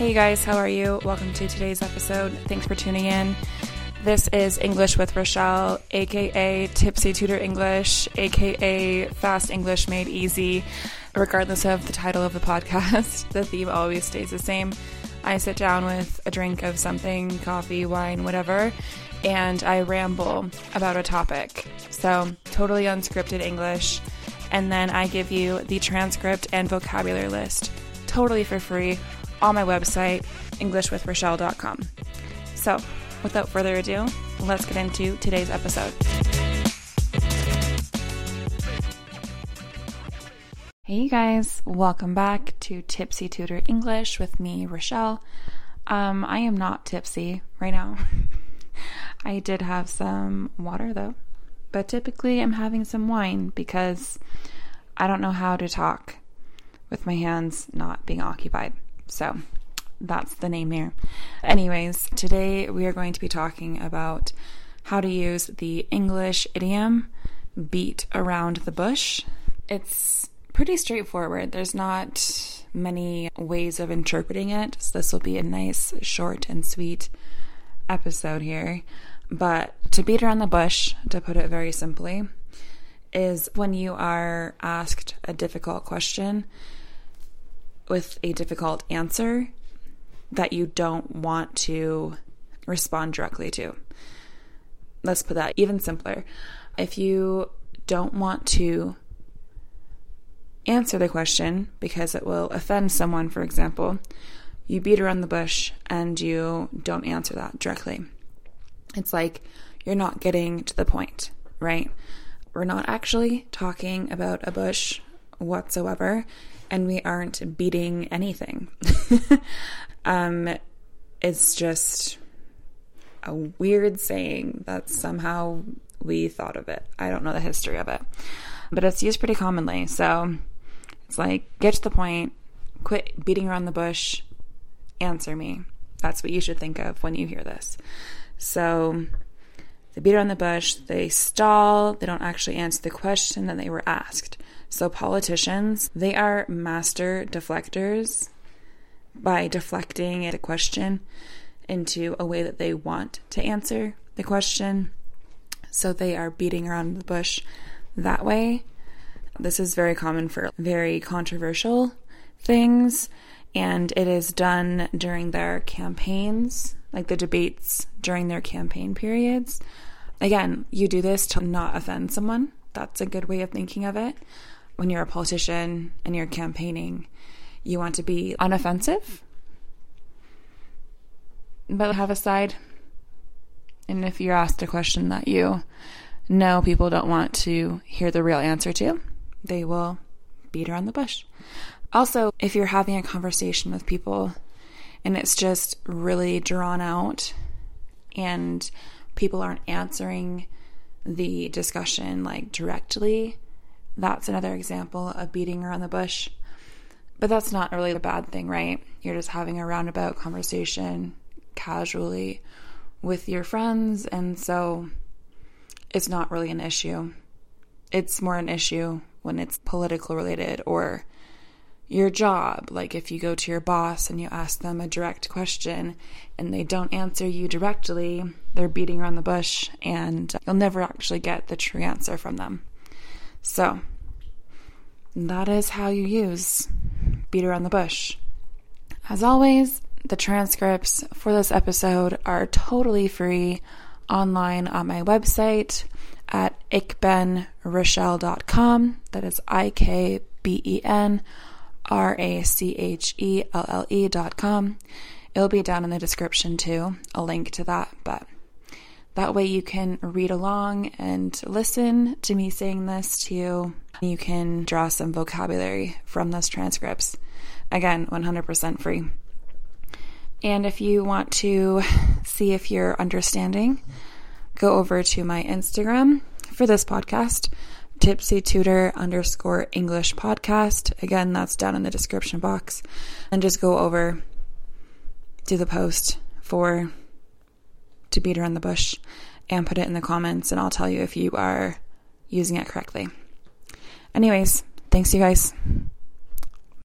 Hey guys, how are you? Welcome to today's episode. Thanks for tuning in. This is English with Rachelle, aka Tipsy Tutor English, aka Fast English Made Easy. Regardless of the title of the podcast, the theme always stays the same. I sit down with a drink of something coffee, wine, whatever and I ramble about a topic. So, totally unscripted English. And then I give you the transcript and vocabulary list totally for free on my website, EnglishWithRachelle.com. So, without further ado, let's get into today's episode. Hey, you guys, welcome back to Tipsy Tutor English with me, Rachelle. Um, I am not tipsy right now. I did have some water though, but typically I'm having some wine because I don't know how to talk with my hands not being occupied. So that's the name there. Anyways, today we are going to be talking about how to use the English idiom beat around the bush. It's pretty straightforward. There's not many ways of interpreting it. So this will be a nice, short, and sweet episode here. But to beat around the bush, to put it very simply, is when you are asked a difficult question with a difficult answer that you don't want to respond directly to. Let's put that even simpler. If you don't want to answer the question because it will offend someone, for example, you beat around the bush and you don't answer that directly. It's like you're not getting to the point, right? We're not actually talking about a bush whatsoever, and we aren't beating anything. um, it's just a weird saying that somehow we thought of it. I don't know the history of it, but it's used pretty commonly. So it's like, get to the point, quit beating around the bush, answer me. That's what you should think of when you hear this. So they beat around the bush, they stall, they don't actually answer the question that they were asked. So politicians, they are master deflectors by deflecting the question into a way that they want to answer the question. So they are beating around the bush that way. This is very common for very controversial things, and it is done during their campaigns like the debates during their campaign periods. Again, you do this to not offend someone. That's a good way of thinking of it. When you're a politician and you're campaigning, you want to be unoffensive, but have a side. And if you're asked a question that you know people don't want to hear the real answer to, they will beat around the bush. Also, if you're having a conversation with people and it's just really drawn out and people aren't answering the discussion like directly that's another example of beating around the bush but that's not really a bad thing right you're just having a roundabout conversation casually with your friends and so it's not really an issue it's more an issue when it's political related or your job. Like if you go to your boss and you ask them a direct question and they don't answer you directly, they're beating around the bush and you'll never actually get the true answer from them. So, that is how you use beat around the bush. As always, the transcripts for this episode are totally free online on my website at ikbenrachelle.com. That is I K B E N R A C H E L L E dot com. It'll be down in the description too, a link to that. But that way you can read along and listen to me saying this to you. You can draw some vocabulary from those transcripts. Again, 100% free. And if you want to see if you're understanding, go over to my Instagram for this podcast tipsy tutor underscore English podcast. Again, that's down in the description box. And just go over to the post for to beat around the bush and put it in the comments, and I'll tell you if you are using it correctly. Anyways, thanks, you guys.